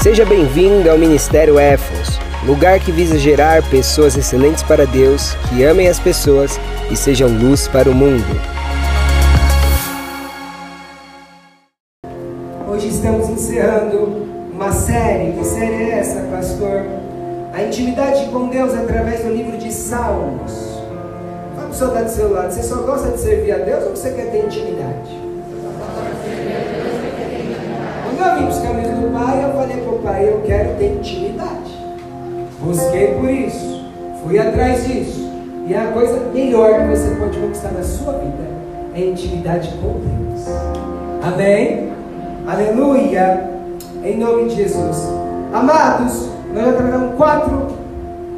Seja bem-vindo ao Ministério Éfos, lugar que visa gerar pessoas excelentes para Deus, que amem as pessoas e sejam luz para o mundo. Hoje estamos encerrando uma série. Que série é essa, pastor? A intimidade com Deus através do livro de Salmos. Fala para do seu lado. Você só gosta de servir a Deus ou você quer ter intimidade? Quando eu vim para Pai, eu quero ter intimidade. Busquei por isso. Fui atrás disso. E a coisa melhor que você pode conquistar na sua vida é intimidade com Deus. Amém? Aleluia! Em nome de Jesus. Amados, nós já trabalhamos quatro,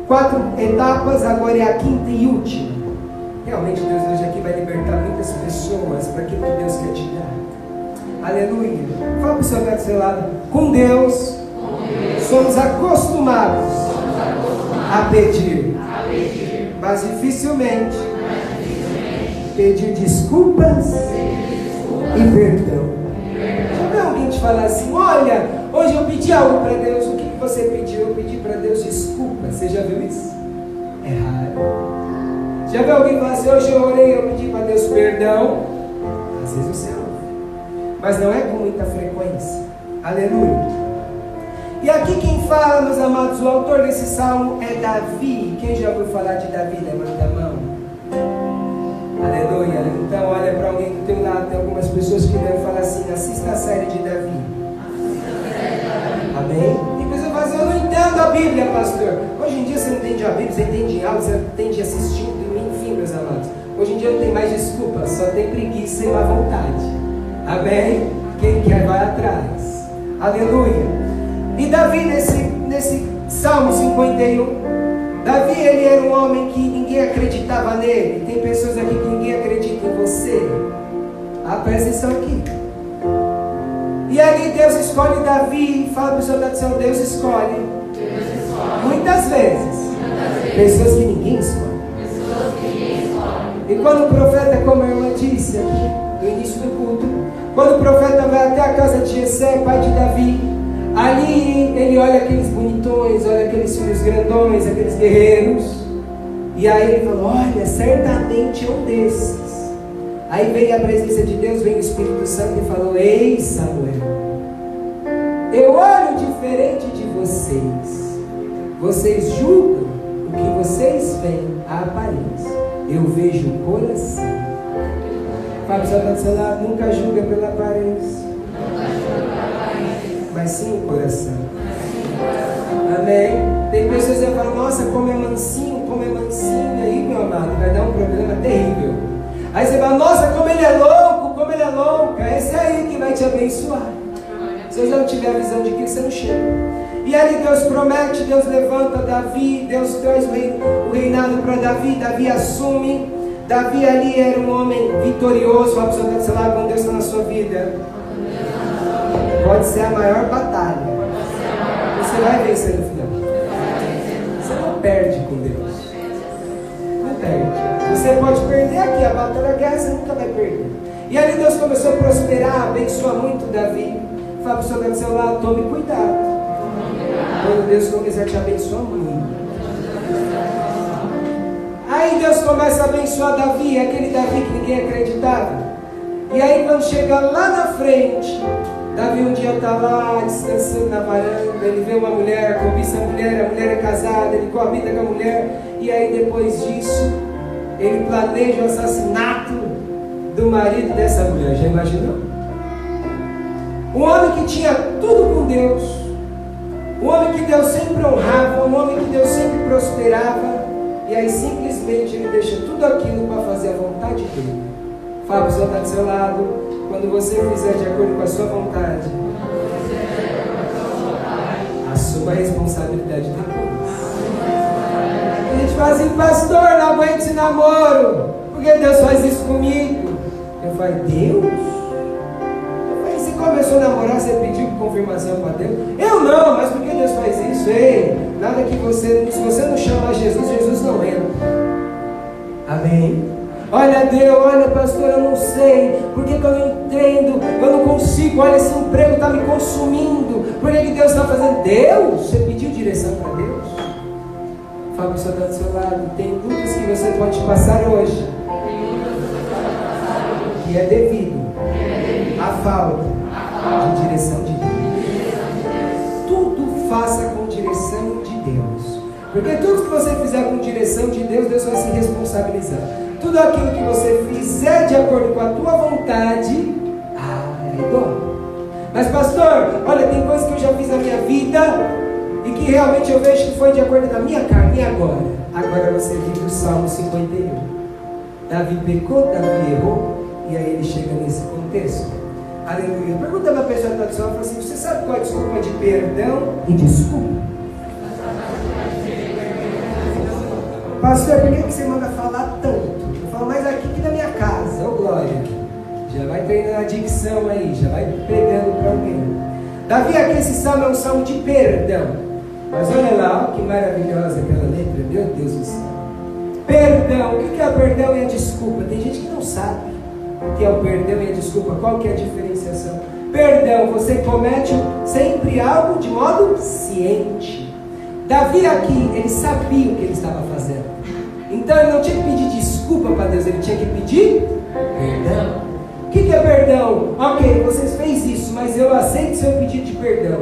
quatro etapas, agora é a quinta e última. Realmente Deus hoje aqui vai libertar muitas pessoas para aquilo que Deus quer te dar. Aleluia. Fala para o seu do seu lado. Com Deus somos acostumados a pedir, mas dificilmente pedir desculpas e perdão. Já viu alguém te falar assim, olha, hoje eu pedi algo para Deus, o que você pediu? Eu pedi para Deus desculpa. Você já viu isso? É raro. Já viu alguém falar assim, hoje eu orei, eu pedi para Deus perdão? Às vezes você ouve. Mas não é com muita frequência. Aleluia. E aqui quem fala, meus amados, o autor desse salmo é Davi. Quem já ouviu falar de Davi? Levanta a mão. Aleluia. Então olha para alguém do teu lado, tem algumas pessoas que devem falar assim, assista a série de Davi. Amém? Tem pessoa que assim, eu não entendo a Bíblia, pastor. Hoje em dia você não entende a Bíblia, você entende aula, você entende assistindo, enfim, meus amados. Hoje em dia não tem mais desculpa, só tem preguiça e má vontade. Amém? Quem quer vai atrás. Aleluia. E Davi, nesse, nesse Salmo 51, Davi ele era um homem que ninguém acreditava nele. Tem pessoas aqui que ninguém acredita em você. Ah, presta atenção aqui. E ali Deus escolhe Davi fala para o seu atenção, Deus escolhe. Deus escolhe Muitas vezes. muitas vezes Pessoas que ninguém escolhe. E quando o profeta, como a irmã disse aqui no início do culto, quando o profeta vai até a casa de Jessé, pai de Davi, ali ele olha aqueles bonitões, olha aqueles filhos grandões, aqueles guerreiros, e aí ele fala, olha, certamente é um desses. Aí vem a presença de Deus, vem o Espírito Santo e falou, ei Samuel, eu olho diferente de vocês. Vocês julgam o que vocês veem, a aparência. Eu vejo o coração. Fábio já está do nunca julga pela aparência, mas sim o coração. Amém? Tem pessoas que falam, nossa, como é mansinho, como é mansinho, aí, meu amado, vai dar um problema terrível. Aí você fala, nossa, como ele é louco, como ele é louca, esse é aí que vai te abençoar. Se eu não tiver a visão de Cristo, você não chega. E ali Deus promete, Deus levanta Davi, Deus traz o, rei, o reinado para Davi, Davi assume. Davi ali era um homem vitorioso, pessoa que lá com Deus está na sua vida. Pode ser a maior batalha. Você vai vencer no final. Você não perde com Deus. Não perde. Você pode perder aqui, a batalha, a guerra, você nunca vai perder. E ali Deus começou a prosperar, abençoa muito Davi. Fala para o seu seu lado, tome cuidado. Quando Deus começar a te abençoar muito. Aí Deus começa a abençoar Davi, aquele Davi que ninguém acreditava. E aí quando chega lá na frente, Davi um dia está lá descansando na varanda, ele vê uma mulher, cobiça a mulher, a mulher é casada, ele coabita com a mulher, e aí depois disso, ele planeja o assassinato do marido dessa mulher. Já imaginou? Um homem que tinha tudo com Deus, um homem que Deus sempre honrava, um homem que Deus sempre prosperava, e aí simplesmente ele deixa tudo aquilo para fazer a vontade dele. Fala para o senhor está do seu lado, quando você fizer de acordo com a sua vontade, a responsabilidade depois. A gente fala assim, pastor, não aguento esse namoro, porque Deus faz isso comigo. Eu falei, Deus? Começou a namorar, você pediu confirmação para Deus? Eu não, mas por que Deus faz isso? Ei, nada que você, se você não chamar Jesus, Jesus não entra. Amém? Olha, Deus, olha, pastor, eu não sei, porque que eu não entendo, eu não consigo olha, esse emprego está me consumindo. Por que, que Deus está fazendo? Deus? Você pediu direção para Deus? Fala para o seu do seu lado. Tem lutas que você pode passar hoje. Que é devido à falta de direção de Deus. Tudo faça com direção de Deus. Porque tudo que você fizer com direção de Deus, Deus vai se responsabilizar. Tudo aquilo que você fizer de acordo com a tua vontade, ah, é igual. Mas pastor, olha, tem coisas que eu já fiz na minha vida e que realmente eu vejo que foi de acordo com a minha carne. E agora? Agora você vive o Salmo 51. Davi pecou, Davi errou, e aí ele chega nesse contexto. Aleluia. Pergunta para a pessoa que está do assim, você sabe qual é a desculpa de perdão e desculpa? Pastor, por que você manda falar Já vai treinando a dicção aí, já vai pegando para alguém. Davi, aqui esse salmo é um salmo de perdão. Mas olha lá, que maravilhosa aquela letra, meu Deus do céu. Perdão, o que é o perdão e a desculpa? Tem gente que não sabe o que é o perdão e a desculpa, qual que é a diferenciação? Perdão, você comete sempre algo de modo ciente. Davi aqui, ele sabia o que ele estava fazendo. Então ele não tinha que pedir desculpa para Deus, ele tinha que pedir perdão. O que, que é perdão? Ok, vocês fez isso, mas eu aceito seu pedido de perdão.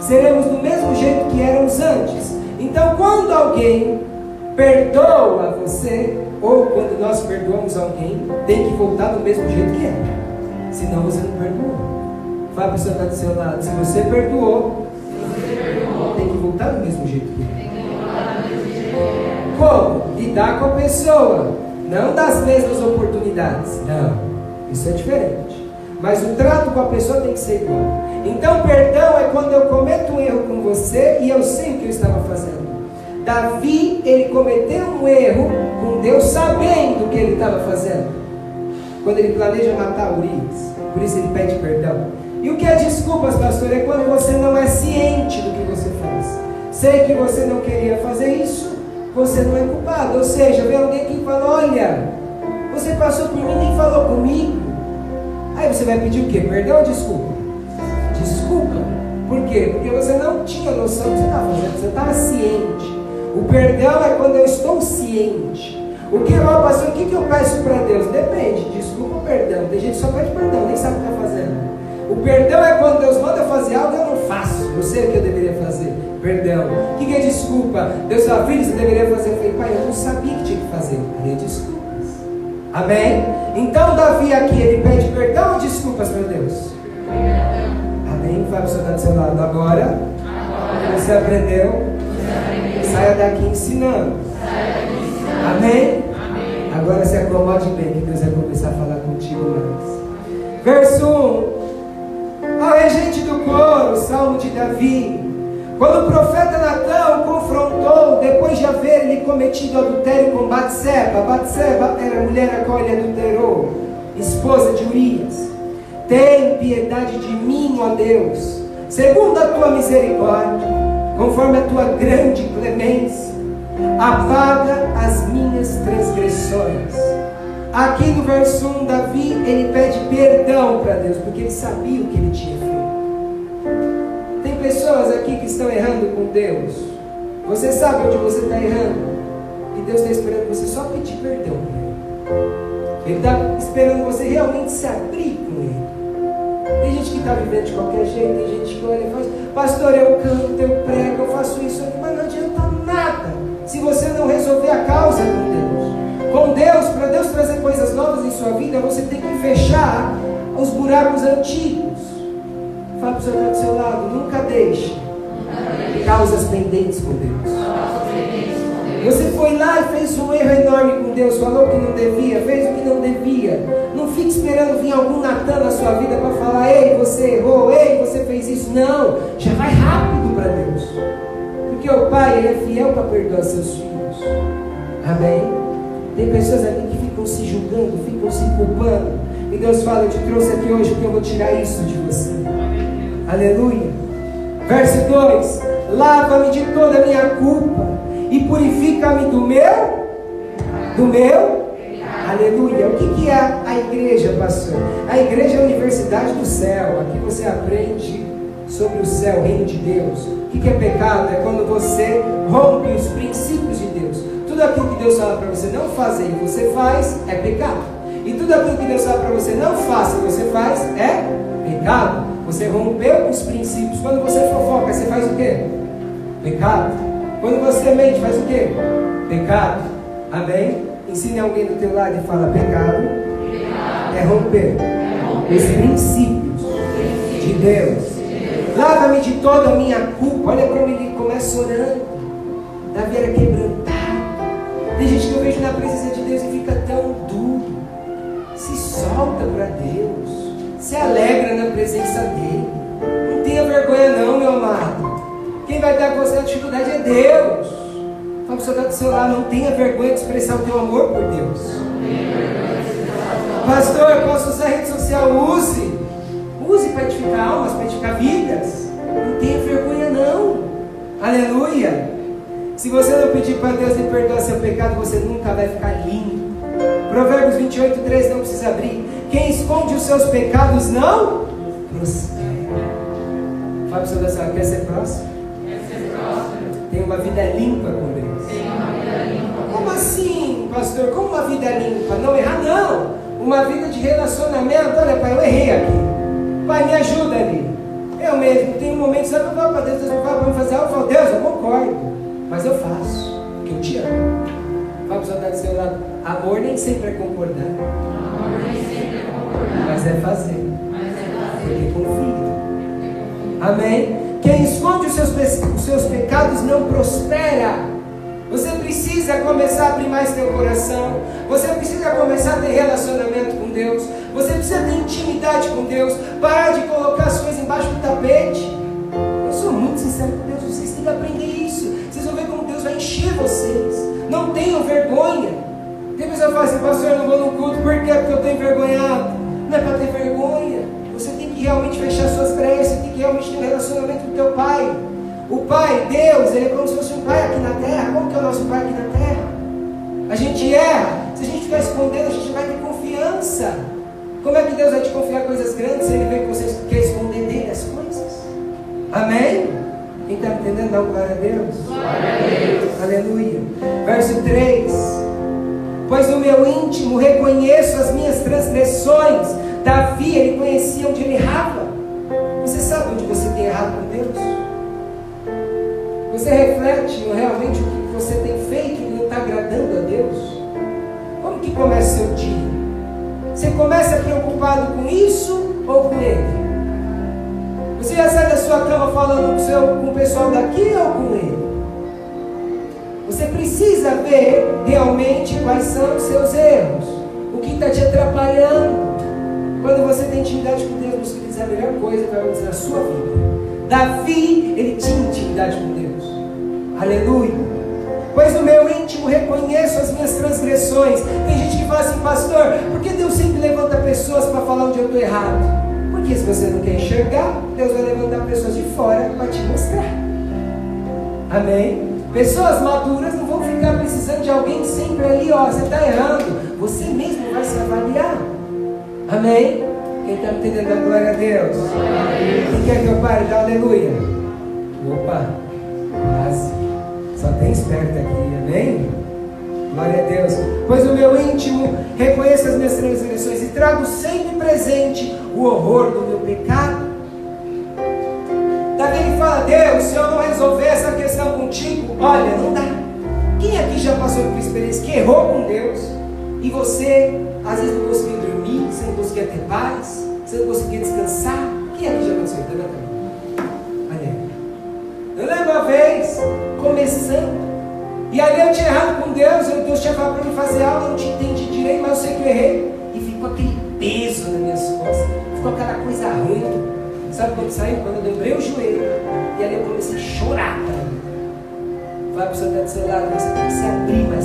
Seremos do mesmo jeito que éramos antes. Então, quando alguém perdoa você, ou quando nós perdoamos alguém, tem que voltar do mesmo jeito que era. Senão você não perdoou. Fala a pessoa que está do seu lado. Se você perdoou, tem que voltar do mesmo jeito que é. Como? Lidar com a pessoa. Não das mesmas oportunidades. Não. Isso é diferente. Mas o trato com a pessoa tem que ser igual. Então, perdão é quando eu cometo um erro com você e eu sei o que eu estava fazendo. Davi, ele cometeu um erro com Deus sabendo o que ele estava fazendo. Quando ele planeja matar Urias. Por isso ele pede perdão. E o que é desculpas, pastor? É quando você não é ciente do que você faz. Sei que você não queria fazer isso, você não é culpado. Ou seja, vem alguém que fala: Olha, você passou por mim nem falou comigo. Aí você vai pedir o quê? Perdão ou desculpa? Desculpa. Por quê? Porque você não tinha noção do que você estava fazendo, você estava ciente. O perdão é quando eu estou ciente. O que, ó, pastor, o que, eu peço para Deus? Depende, desculpa ou perdão. Tem gente que só pede perdão, nem sabe o que está fazendo. O perdão é quando Deus manda fazer algo e eu não faço. Eu sei o que eu deveria fazer. Perdão. O que, é desculpa? Deus fala, filho, você deveria fazer. Eu falei, pai, eu não sabia que tinha que fazer. Eu desculpas. Amém? Então Davi aqui, ele pede perdão ou desculpas para Deus? Amém? Vai para o seu do seu lado. Agora, você aprendeu? Saia daqui ensinando. Amém? Agora se acomode bem, que Deus vai começar a falar contigo mais. Verso 1 ao regente do coro, Salmo de Davi. Quando o profeta Natão o confrontou, depois de haver lhe cometido adultério com Batseba, Batseba era a mulher a qual ele adulterou, esposa de Urias. Tem piedade de mim, ó Deus, segundo a tua misericórdia, conforme a tua grande clemência, apaga as minhas transgressões Aqui no verso 1, Davi, ele pede perdão para Deus, porque ele sabia o que ele tinha pessoas aqui que estão errando com Deus. Você sabe onde você está errando. E Deus está esperando você só pedir perdão Ele. Está esperando você realmente se abrir com Ele. Tem gente que está vivendo de qualquer jeito, tem gente que olha e fala, pastor, eu canto, eu prego, eu faço isso, mas não adianta nada se você não resolver a causa com Deus com Deus, para Deus trazer coisas novas em sua vida, você tem que fechar os buracos antigos. Fala para o seu do seu lado, nunca deixe causas pendentes com Deus. Você foi lá e fez um erro enorme com Deus, falou que não devia, fez o que não devia. Não fique esperando vir algum Natan na sua vida para falar, ei, você errou, ei, você fez isso. Não, já vai rápido para Deus. Porque o Pai ele é fiel para perdoar seus filhos. Amém? Tem pessoas aqui que ficam se julgando, ficam se culpando. E Deus fala: Eu te trouxe aqui hoje porque eu vou tirar isso de você. Aleluia. Verso 2: Lava-me de toda a minha culpa e purifica-me do meu, do meu Aleluia. O que, que é a igreja, pastor? A igreja é a universidade do céu. Aqui você aprende sobre o céu, o reino de Deus. O que, que é pecado? É quando você rompe os princípios de Deus. Tudo aquilo que Deus fala para você não fazer e você faz é pecado. E tudo aquilo que Deus fala para você não faça e você faz é pecado. Você rompeu os princípios. Quando você fofoca, você faz o quê? Pecado. Quando você mente, faz o quê? Pecado. Amém? Ensine alguém do teu lado e fala: pecado, é romper os princípios de Deus. Lava-me de toda a minha culpa. Olha como ele começa orando. Davi era quebrantado. Tem gente que eu vejo na presença de Deus e fica tão duro. Se solta para Deus. Se alegra na presença dele. Não tenha vergonha, não, meu amado. Quem vai dar com você a dificuldade é Deus. Fala para o seu do seu lado, não tenha vergonha de expressar o teu amor por Deus. Pastor, eu posso usar a rede social? Use. Use para edificar almas, para edificar vidas. Não tenha vergonha, não. Aleluia. Se você não pedir para Deus lhe perdoar seu pecado, você nunca vai ficar limpo. Provérbios 28, 3 não precisa abrir. Quem esconde os seus pecados não prospera. Fala para o seu Deus, quer ser próximo? Quer ser próximo. Tem uma vida limpa com Deus. Tem uma vida limpa. Como assim, pastor? Como uma vida limpa? Não errar, não. Uma vida de relacionamento. Olha, pai, eu errei aqui. Pai, me ajuda ali. Eu mesmo tenho momentos que eu falo para Deus, fala para fazer algo, eu falo, Deus, eu concordo. Mas eu faço, porque eu te amo. Fala o seu do seu lado. Amor nem sempre é concordar. Mas é fazer. Porque confia. Amém? Quem esconde os seus, os seus pecados não prospera. Você precisa começar a abrir mais teu coração. Você precisa começar a ter relacionamento com Deus. Você precisa ter intimidade com Deus. Parar de colocar as coisas embaixo do tapete. Eu sou muito sincero com Deus. Vocês têm que aprender isso. Vocês vão ver como Deus vai encher vocês. Não tenham vergonha. Tem pessoa que fala assim, pastor, eu não vou no culto. Por quê? Porque eu estou envergonhado. Não é para ter vergonha. Você tem que realmente fechar suas crenças. Você tem que realmente ter um relacionamento com teu pai. O pai, Deus, ele é como se fosse um pai aqui na terra. Como que é o nosso pai aqui na terra? A gente erra. Se a gente ficar escondendo, a gente vai ter confiança. Como é que Deus vai te confiar coisas grandes se Ele vê que você quer esconder dele as coisas? Amém? Quem está entendendo, dá um glória a Deus. Glória a Deus. Aleluia. Verso 3: Pois no meu íntimo reconheço as minhas transgressões. Davi, ele conhecia onde ele errava. Você sabe onde você tem errado com Deus? Você reflete realmente o que você tem feito e não está agradando a Deus? Como que começa o seu dia? Você começa preocupado com isso ou com ele? Você já sai da sua cama falando com, seu, com o pessoal daqui ou com ele? Você precisa ver realmente quais são os seus erros, o que está te atrapalhando. Quando você tem intimidade com Deus, meus queridos, é a melhor coisa que vai acontecer na sua vida. Davi, ele tinha intimidade com Deus. Aleluia. Pois no meu íntimo reconheço as minhas transgressões. Tem gente que fala assim, pastor, por que Deus sempre levanta pessoas para falar onde eu estou errado? Porque se você não quer enxergar, Deus vai levantar pessoas de fora para te mostrar. Amém? Pessoas maduras não vão ficar precisando de alguém sempre ali, ó, você está errando. Você mesmo vai se avaliar. Amém? Quem está entendendo a glória a Deus? Quem quer que eu pare? Dá aleluia. Opa, quase. Só tem esperto aqui, amém? Glória a Deus. Pois o meu íntimo reconheço as minhas transgressões e trago sempre presente o horror do meu pecado. Davi fala, Deus, se eu não resolver essa questão contigo, olha, não dá. Quem aqui já passou por experiência que errou com Deus e você às vezes não conseguia dormir, você não conseguia ter paz, você não conseguia descansar? Quem aqui já passou? Levanta a mão. Eu lembro uma vez, começando, e ali eu tinha errado com Deus, eu, Deus tinha falado para mim fazer algo, eu não tinha entendido direito, mas eu sei que eu errei. E ficou aquele peso nas minhas costas, ficou aquela coisa ruim. Sabe quando saiu? Quando eu dobrei o joelho, e ali eu comecei a chorar. Cara. Vai para o seu lado, você tem que se abrir mais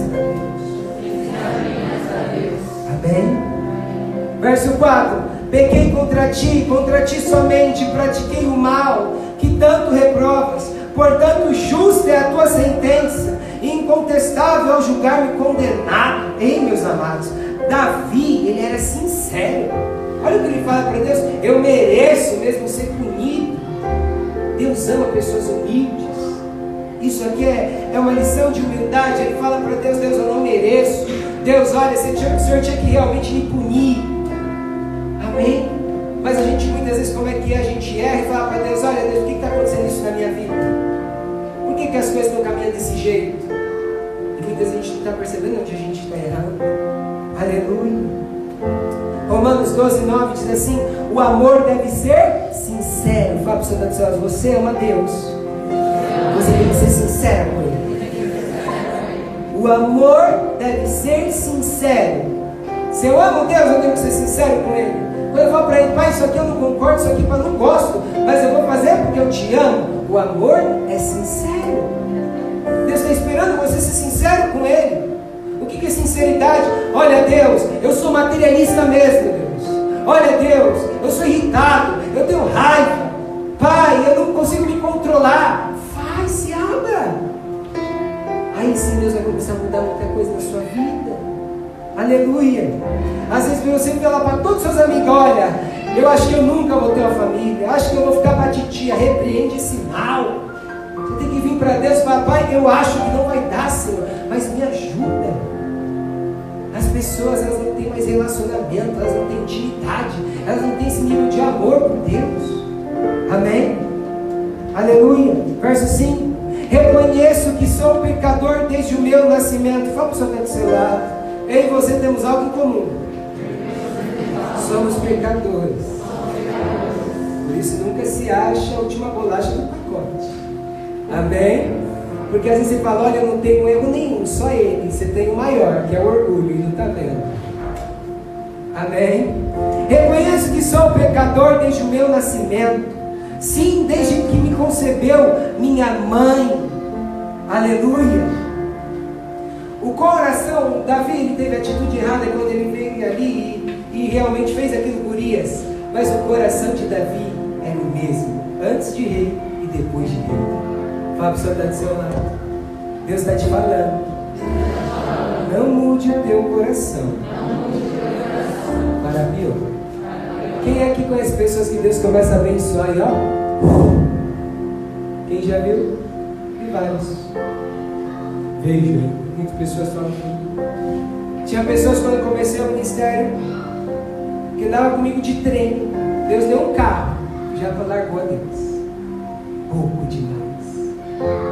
Verso 4: Pequei contra ti, contra ti somente, pratiquei o mal, que tanto reprovas. Portanto, justa é a tua sentença, incontestável ao julgar-me condenado. Ei, meus amados, Davi, ele era sincero. Olha o que ele fala para Deus: Eu mereço mesmo ser punido. Deus ama pessoas humildes. Isso aqui é, é uma lição de humildade. Ele fala para Deus: Deus, eu não mereço. Deus, olha, o Senhor tinha que realmente me punir. Amém? Mas a gente muitas vezes, como é que é? A gente erra e fala para Deus: Olha, Deus, o que está acontecendo isso na minha vida? Por que, que as coisas estão caminhando desse jeito? E muitas vezes a gente não está percebendo onde a gente está errando. Aleluia. Romanos 12, 9 diz assim: O amor deve ser sincero. Fala para o lado céu, você ama Deus. Você tem que ser sincero com Ele. O amor deve ser sincero. Se eu amo Deus, eu tenho que ser sincero com Ele. Quando eu para Ele, Pai, isso aqui eu não concordo, isso aqui eu não gosto, mas eu vou fazer porque eu te amo. O amor é sincero. Deus está esperando você ser sincero com Ele que é sinceridade? Olha, Deus, eu sou materialista mesmo, Deus. Olha, Deus, eu sou irritado, eu tenho raiva. Pai, eu não consigo me controlar. Faz, se abra. Aí sim Deus vai começar a mudar muita coisa na sua vida. Aleluia. Às vezes você fala para todos os seus amigos: olha, eu acho que eu nunca vou ter uma família, acho que eu vou ficar para titia, repreende esse mal. Você tem que vir para Deus e falar: Pai, eu acho que não vai dar, Senhor, mas me ajuda. As pessoas elas não têm mais relacionamento, elas não têm intimidade, elas não têm esse nível de amor por Deus. Amém? Aleluia. Verso 5. Reconheço que sou pecador desde o meu nascimento. Fala para o seu lado. Eu e você temos algo em comum. Somos pecadores. Por isso nunca se acha a última bolacha do pacote. Amém? Porque às vezes você fala, olha, eu não tenho erro nenhum, só ele. Você tem o maior, que é o orgulho, e não está vendo. Amém? Reconheço que sou pecador desde o meu nascimento. Sim, desde que me concebeu minha mãe. Aleluia. O coração, Davi ele teve atitude errada quando ele veio ali e, e realmente fez aquilo por Urias. Mas o coração de Davi era o mesmo, antes de rei e depois de rei. Fala para o senhor do seu lado. Deus está te falando. Não mude o teu coração. Pior. Quem é que conhece pessoas que Deus começa a abençoar e ó? Quem já viu? E muitas pessoas falam. Tinha pessoas quando eu comecei o ministério que andava comigo de trem. Deus deu um carro, já largou a Deus. Pouco demais.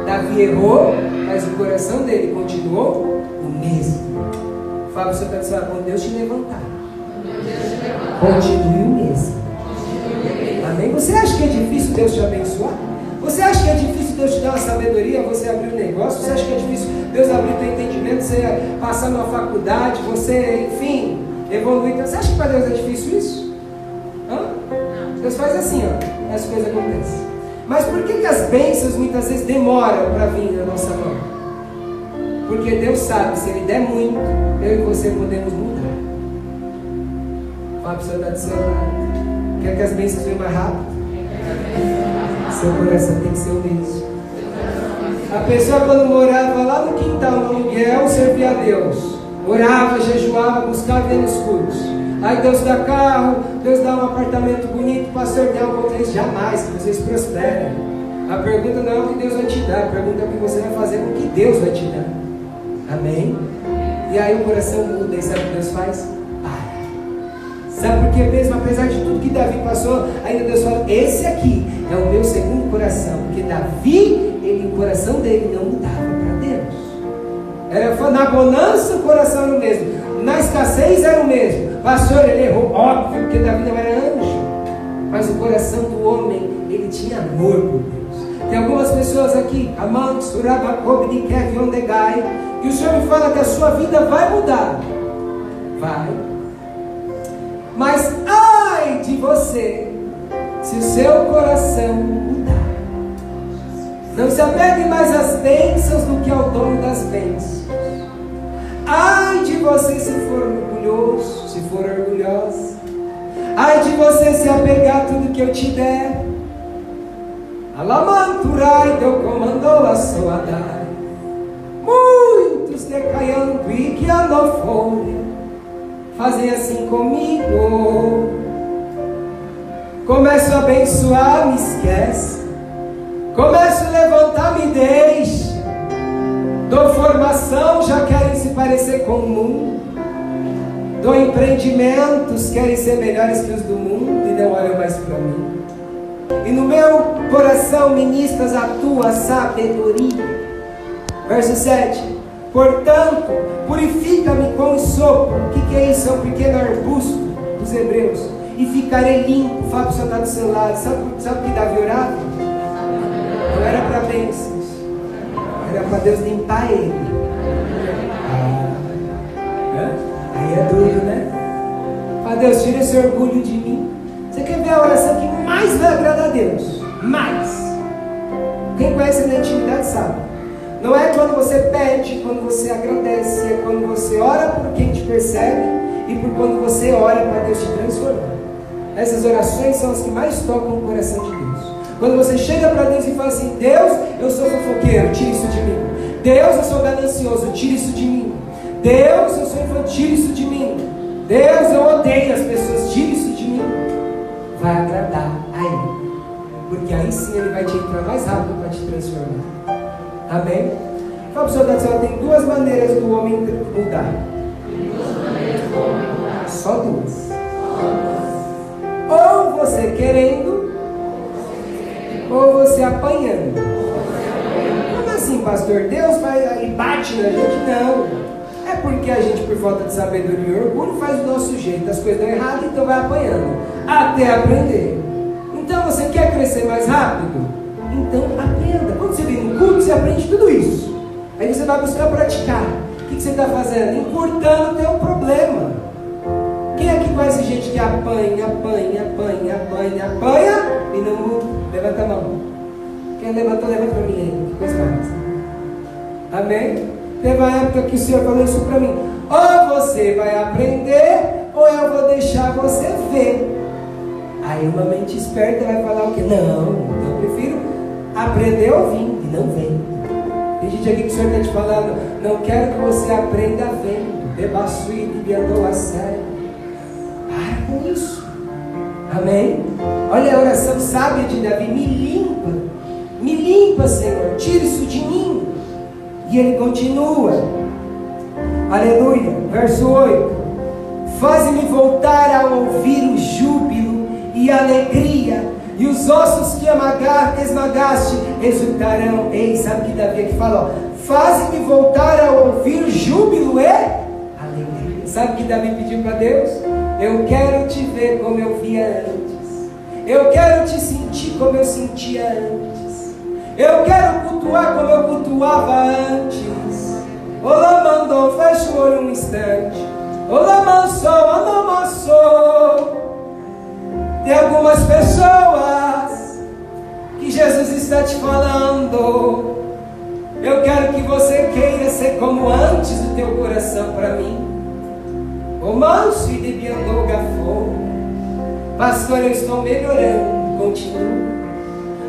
Davi errou, mas o coração dele continuou o mesmo. Fala para o seu coração, quando Deus te levantar, continue o mesmo. Amém? Você acha que é difícil Deus te abençoar? Você acha que é difícil Deus te dar uma sabedoria, você abrir um negócio? Você acha que é difícil Deus abrir teu entendimento, você passar numa faculdade, você, enfim, evoluir? Você acha que para Deus é difícil isso? Hã? Deus faz assim, ó, as coisas acontecem. Mas por que, que as bênçãos muitas vezes demoram para vir na nossa mão? Porque Deus sabe, se Ele der muito, eu e você podemos mudar. Fala para o seu lado. Quer que as bênçãos venham mais rápido? Seu coração tem que ser mesmo. A pessoa quando morava lá no quintal, no aluguel, servia a Deus. Orava, jejuava, buscava nos cultos. Aí Deus dá carro, Deus dá um apartamento bonito, pastor algo contra isso. Jamais, que vocês prosperem. A pergunta não é o que Deus vai te dar, a pergunta é o que você vai fazer com o que Deus vai te dar. Amém? E aí o coração muda, e sabe o que Deus faz? Para. Sabe por que mesmo, apesar de tudo que Davi passou, ainda Deus fala, esse aqui é o meu segundo coração. Porque Davi, ele, o coração dele não mudava para Deus. Era na bonança o coração era o mesmo. Na escassez era o mesmo. Pastor, ele errou, óbvio, porque Davi não era anjo. Mas o coração do homem, ele tinha amor por Deus. Tem algumas pessoas aqui, amantes, de Keviondegai, que o Senhor me fala que a sua vida vai mudar. Vai. Mas ai de você, se o seu coração mudar. Não se apegue mais às bênçãos do que ao dono das bênçãos. Ai de você se for orgulhoso, se for orgulhosa. Ai de você se apegar a tudo que eu te der. Alamanturai Deus comandou a sua dai. Muitos decaiando e que folha. fazem assim comigo. Começo a abençoar, me esquece. Começo a levantar, me deixa. Dou formação, já querem se parecer com o mundo. Dou empreendimentos, querem ser melhores que os do mundo e não olham mais para mim. E no meu coração ministras a tua sabedoria. Verso 7. Portanto, purifica-me com o sopro. O que, que é isso? É um pequeno arbusto dos hebreus. E ficarei limpo. Fábio só está do seu lado. Sabe, sabe o que Davi orava? Não era para bênçãos. Era para Deus limpar ele. Ah, aí é duro, né? Para Deus, tira esse orgulho de mim. Você quer ver a oração que mais vai agradar a Deus? Mais. Quem conhece na intimidade sabe. Não é quando você pede, quando você agradece, é quando você ora por quem te persegue e por quando você ora para Deus te transformar. Essas orações são as que mais tocam o coração de Deus. Quando você chega para Deus e fala assim: Deus, eu sou fofoqueiro, tira isso de mim. Deus, eu sou ganancioso, tira isso de mim. Deus, eu sou infantil, isso de mim. Deus, eu odeio as pessoas, tira isso de mim. Vai agradar a Ele. Porque aí sim Ele vai te entrar mais rápido para te transformar. Amém? Fala para o seu lado, tem duas maneiras do homem mudar. Só duas. Querendo, ou você apanhando. Como assim, pastor? Deus vai e bate na gente? Não. É porque a gente, por falta de sabedoria e orgulho, faz do nosso jeito. As coisas dão errado, então vai apanhando. Até aprender. Então você quer crescer mais rápido? Então aprenda. Quando você vem no culto, você aprende tudo isso. Aí você vai buscar praticar. O que você está fazendo? Encurtando o teu problema. Conhece gente que apanha, apanha, apanha, apanha, apanha e não? Levanta a mão. Quem levantou, levanta para mim aí. Que coisa mais. Amém? Teve uma época que o Senhor falou isso para mim. Ou você vai aprender, ou eu vou deixar você ver. Aí uma mente esperta vai falar o quê? Não, eu prefiro aprender ouvindo e não vendo. Tem gente aqui que o Senhor está te falando, não quero que você aprenda vendo. Debassuído e andou a sério. Amém? Olha a oração sábia de Davi, me limpa. Me limpa, Senhor. Tira isso de mim. E ele continua. Aleluia. Verso 8. Faz-me voltar a ouvir o júbilo e a alegria e os ossos que esmagaste exultarão. Ei, sabe que Davi aqui fala? Faze-me voltar a ouvir júbilo e alegria. Sabe que Davi pediu para Deus? Eu quero te ver como eu via antes. Eu quero te sentir como eu sentia antes. Eu quero cultuar como eu cultuava antes. Olá, mandou, fecha o olho um instante. Olá, mansou, anomassou. Tem algumas pessoas que Jesus está te falando. Eu quero que você queira ser como antes do teu coração para mim. O manso e debiandou gafou. Pastor, eu estou melhorando. Continuo.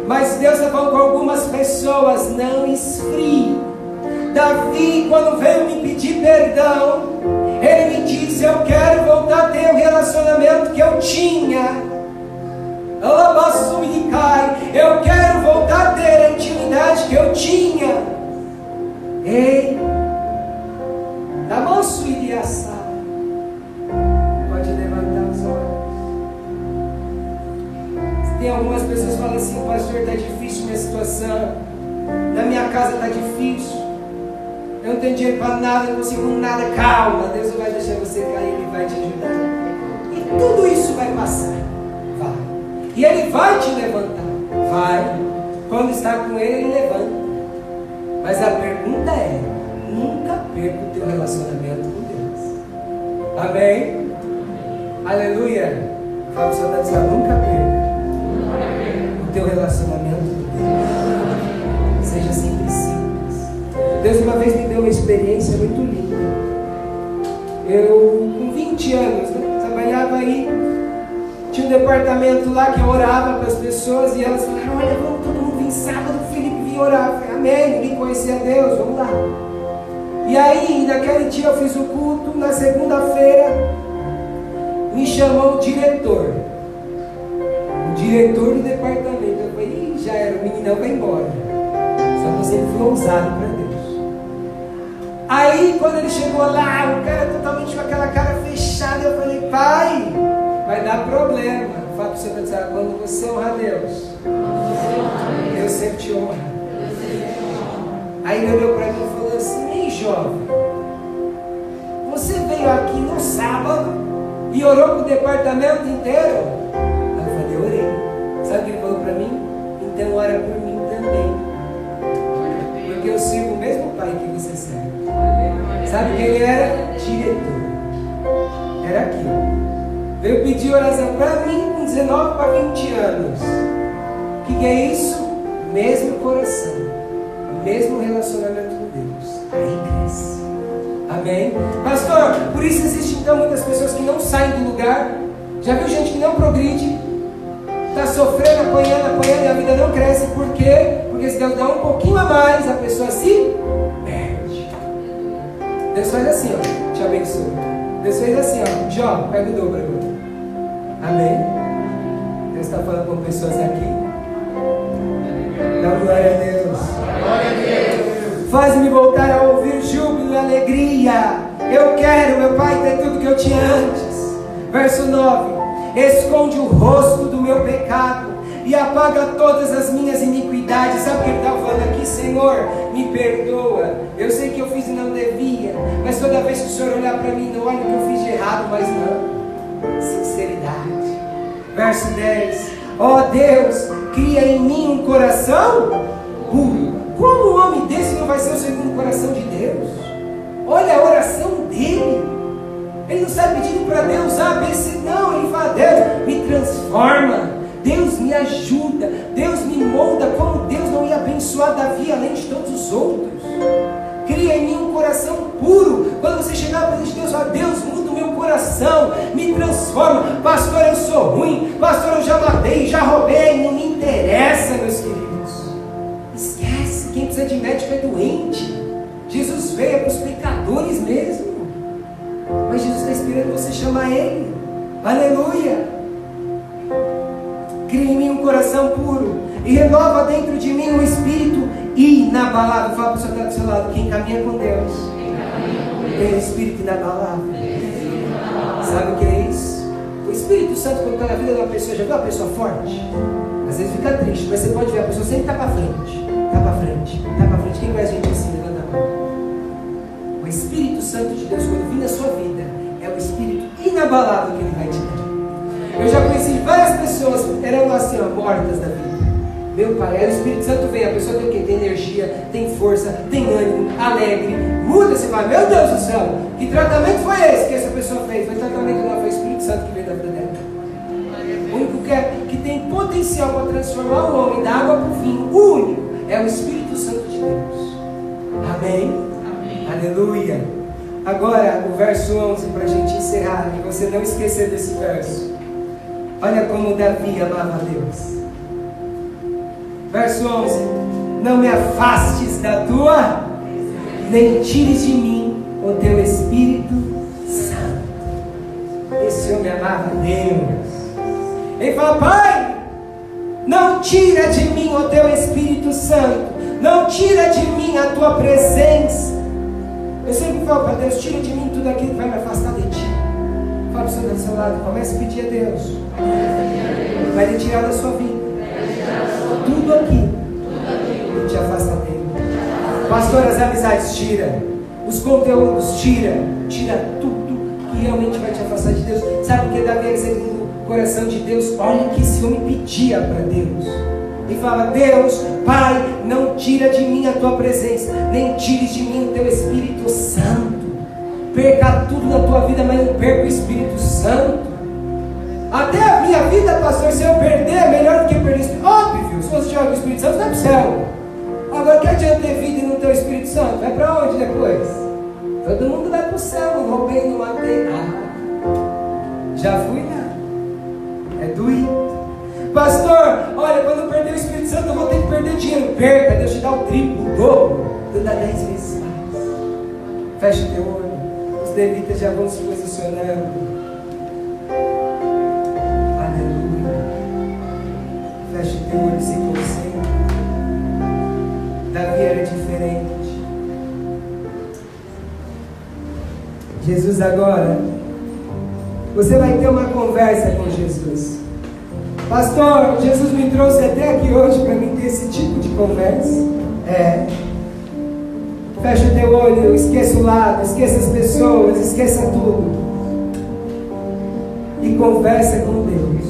Mas Deus está com algumas pessoas, não esfrie. Davi, quando veio me pedir perdão, ele me disse: Eu quero voltar a ter o relacionamento que eu tinha eu quero voltar a ter a intimidade que eu tinha. Ei, da manso e Tem algumas pessoas que falam assim, pastor, está difícil minha situação. Na minha casa está difícil. Eu não tenho dinheiro para nada, não consigo nada. Calma, Deus não vai deixar você cair, Ele vai te ajudar. E tudo isso vai passar. E Ele vai te levantar. Vai. Quando está com Ele, Ele levanta. Mas a pergunta é: nunca perca o teu relacionamento com Deus. Amém? Aleluia. Fala o Senhor está dizendo: nunca perca o teu relacionamento com Deus. Seja sempre simples. Deus uma vez me deu uma experiência muito linda. Eu, com 20 anos, né, trabalhava aí tinha um departamento lá que eu orava para as pessoas e elas falaram: Olha, vamos todo mundo vir sábado, o Felipe vir orar. Eu falei: Amém, ninguém conhecia Deus, vamos lá. E aí, naquele dia eu fiz o culto, na segunda-feira, me chamou o diretor. O diretor do departamento. Já era, o meninão vai embora. Só que sempre fui ousado para Deus. Aí, quando ele chegou lá, o cara totalmente com aquela cara fechada, eu falei, pai, vai dar problema. Fala para o senhor, tá quando você honra Deus, Deus sempre te honra. Aí ele olhou para mim e falou assim, ei jovem, você veio aqui no sábado e orou para o departamento inteiro? Então ora por mim também. Porque eu sigo o mesmo pai que você segue. Sabe quem ele era? Diretor. Era aquilo. Veio pedir oração para mim com 19 para 20 anos. O que, que é isso? Mesmo coração. Mesmo relacionamento com Deus. Aí cresce. Amém? Pastor, por isso existem então muitas pessoas que não saem do lugar. Já viu gente que não progride? Está sofrendo, apanhando, apanhando e a vida não cresce. Por quê? Porque se Deus dá um pouquinho a mais, a pessoa se perde. Deus faz assim, ó. Te abençoe. Deus fez assim, ó. Jó, pega o dobro agora. Amém? Deus está falando com pessoas aqui. Dá glória a Deus. Glória a Deus. Faz-me voltar a ouvir júbilo e alegria. Eu quero, meu Pai, ter tudo que eu tinha antes. Verso 9. Esconde o rosto meu pecado e apaga todas as minhas iniquidades. Sabe o que ele está falando aqui? Senhor, me perdoa. Eu sei que eu fiz e não devia, mas toda vez que o Senhor olhar para mim, não olha o que eu fiz de errado, mas não. Sinceridade. Verso 10. Ó oh Deus, cria em mim um coração puro. Como um homem desse não vai ser o segundo coração de Deus? Olha a oração dele. Ele não está pedindo para Deus A, B, C, não. Ele fala: Deus, me transforma. Deus me ajuda. Deus me molda como Deus não ia abençoar Davi além de todos os outros. Cria em mim um coração puro. Quando você chegar para Deus, fala: Deus, muda o meu coração, me transforma. Pastor, eu sou ruim. Pastor, eu já matei, já roubei. Não me interessa, meus queridos. Esquece. Quem precisa de médico é doente. Jesus veio para os pecadores mesmo. Mas Jesus está esperando você chamar Ele. Aleluia. Cria em mim um coração puro e renova dentro de mim um espírito inabalável. Fala para o seu que do seu lado. Quem caminha com Deus tem um espírito inabalável. Sabe o que é isso? O Espírito Santo, quando está na vida de uma pessoa, já viu uma pessoa forte? Às vezes fica triste, mas você pode ver a pessoa sempre está para frente. Está para frente. Está para frente. Quem conhece gente assim? Levanta a mão. O Espírito Santo de Deus, quando vir na sua vida, é o Espírito inabalável que Ele vai te dar. Eu já conheci várias pessoas que eram assim, ó, mortas da vida. Meu Pai, aí o Espírito Santo vem, a pessoa tem o quê? Tem energia, tem força, tem ânimo, alegre, muda, você vai, meu Deus do céu, que tratamento foi esse que essa pessoa fez? Foi tratamento não, foi o Espírito Santo que veio da vida dela. O único que, é, que tem potencial para transformar o homem da água para o vinho, o único, é o Espírito Santo de Deus. Amém? Amém. Aleluia. Agora, o verso 11, para a gente encerrar, e você não esquecer desse verso. Olha como Davi amava Deus. Verso 11: Não me afastes da tua, nem tires de mim o teu Espírito Santo. Esse homem amava Deus. Ele fala: Pai, não tira de mim o teu Espírito Santo, não tira de mim a tua presença. Eu sempre falo para Deus: tira de mim tudo aquilo que vai me afastar de ti. Fala para o seu do seu lado, comece a pedir a Deus. Vai lhe tirar da sua vida tudo aqui que te afasta dele. Pastor, as amizades tira, os conteúdos tira, tira tudo que realmente vai te afastar de Deus. Sabe o que Davi é segundo o coração de Deus? Olha o que esse homem pedia para Deus. E fala, Deus, Pai, não tira de mim a tua presença, nem tires de mim o teu Espírito Santo. Perca tudo na tua vida, mas não perca o Espírito Santo. Até a minha vida, pastor, se eu perder, é melhor do que perder o Espírito Óbvio, se você tiver o Espírito Santo, vai para o céu. Agora, que adianta ter vida e não ter o Espírito Santo? Vai para onde depois? Todo mundo vai para o céu, não roubei, não matei. Ah, já fui lá. É doído. Pastor, olha, quando eu perder o Espírito Santo, eu vou ter que perder dinheiro. Perca, Deus te dá o triplo, o dobro, Deus dá dez vezes mais. Fecha teu olho. Os levitas já vão se posicionando. feche teu olho e se concentra. Davi era diferente. Jesus agora, você vai ter uma conversa com Jesus. Pastor, Jesus me trouxe até aqui hoje para mim ter esse tipo de conversa. É. Fecha o teu olho, esqueça o lado, esqueça as pessoas, esqueça tudo. E conversa com Deus.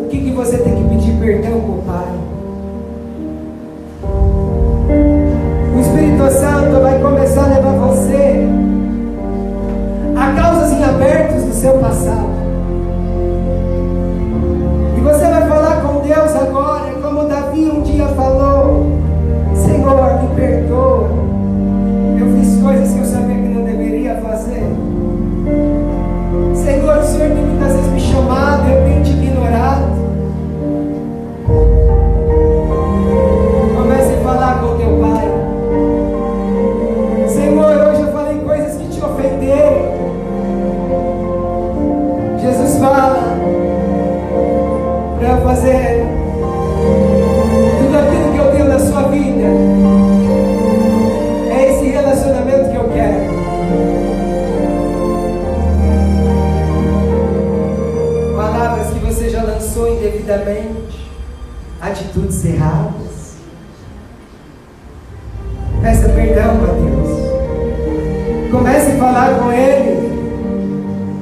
O que, que você tem que pedir perdão para o Pai? O Espírito Santo vai começar a levar você a causas em abertos do seu passado. Agora, como Davi um dia falou: Senhor, me perdoa. Eu fiz coisas que eu sabia que não deveria fazer. Senhor, o Senhor tem muitas vezes me chamado, atitudes erradas. Peça perdão a Deus. Comece a falar com Ele,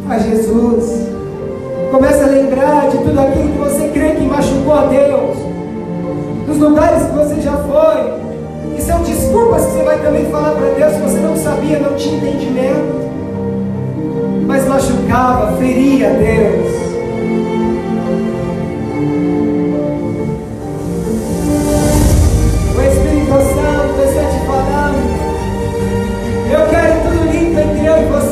a Jesus. Comece a lembrar de tudo aquilo que você crê que machucou a Deus, dos lugares que você já foi, que são desculpas que você vai também falar para Deus que você não sabia, não tinha entendimento, mas machucava, feria Deus. Limpo entre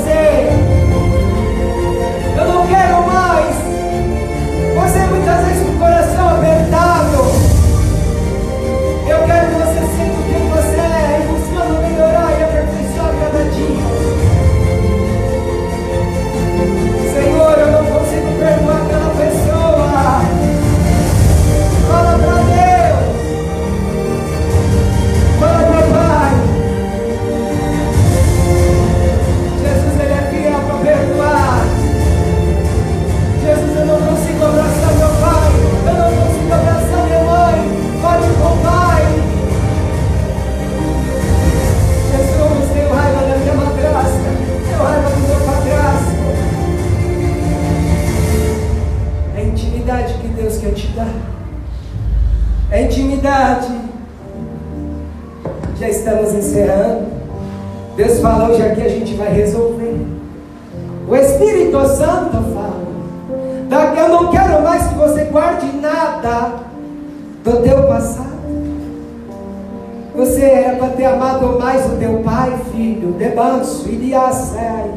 amado mais o teu pai, filho, debanço, Iliasai.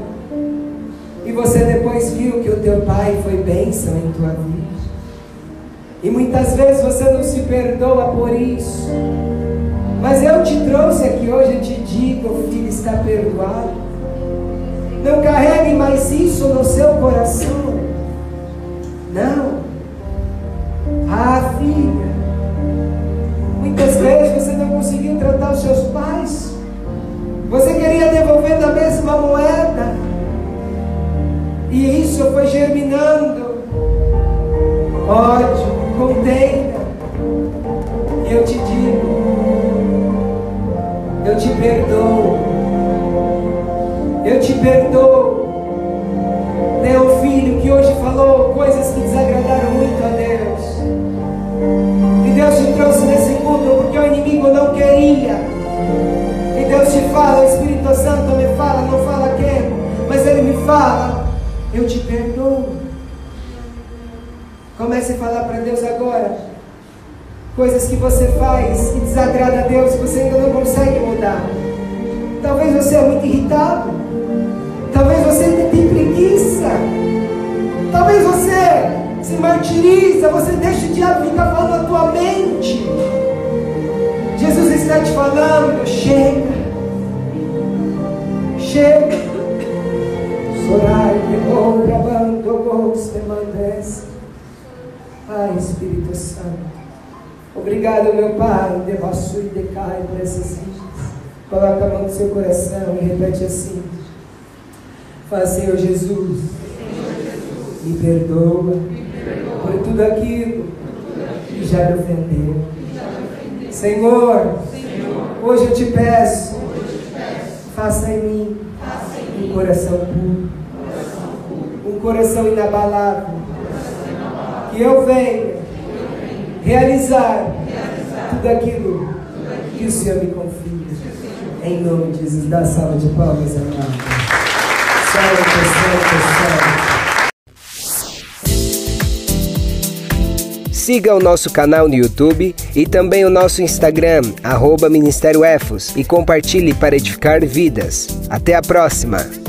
E você depois viu que o teu pai foi bênção em tua vida. E muitas vezes você não se perdoa por isso. Mas eu te trouxe aqui hoje e te digo, filho está perdoado. Não carregue mais isso no seu coração. Conseguiu tratar os seus pais. Você queria devolver da mesma moeda. E isso foi germinando. Ódio, contenda. E eu te digo, eu te perdoo. Eu te perdoo. Tem um filho que hoje falou coisas que desagradaram muito a Deus. E Deus te trouxe nesse porque o inimigo não queria. E Deus te fala, o Espírito Santo me fala, não fala quem, mas ele me fala, eu te perdoo. Comece a falar para Deus agora. Coisas que você faz que desagrada a Deus, você ainda não consegue mudar. Talvez você é muito irritado. Talvez você tem preguiça. Talvez você se martiriza, você deixa o diabo ficar falando na tua mente. Jesus está te falando, chega. Chega. Sorai, demora, bando, goste, mandes. Ai, Espírito Santo. Obrigado, meu Pai, devasso e decai por essas vidas. Coloca a mão no seu coração e repete assim. Fala, Senhor Jesus, me perdoa por tudo aquilo que já me ofendeu. Senhor, hoje eu te peço, faça em mim um coração puro, um coração inabalável, que eu venha realizar tudo aquilo que o Senhor me confia. Em nome de Jesus, dá salva de palmas, amado. Santo, santo, santo. Siga o nosso canal no YouTube e também o nosso Instagram, arroba Ministério Efos, e compartilhe para edificar vidas. Até a próxima!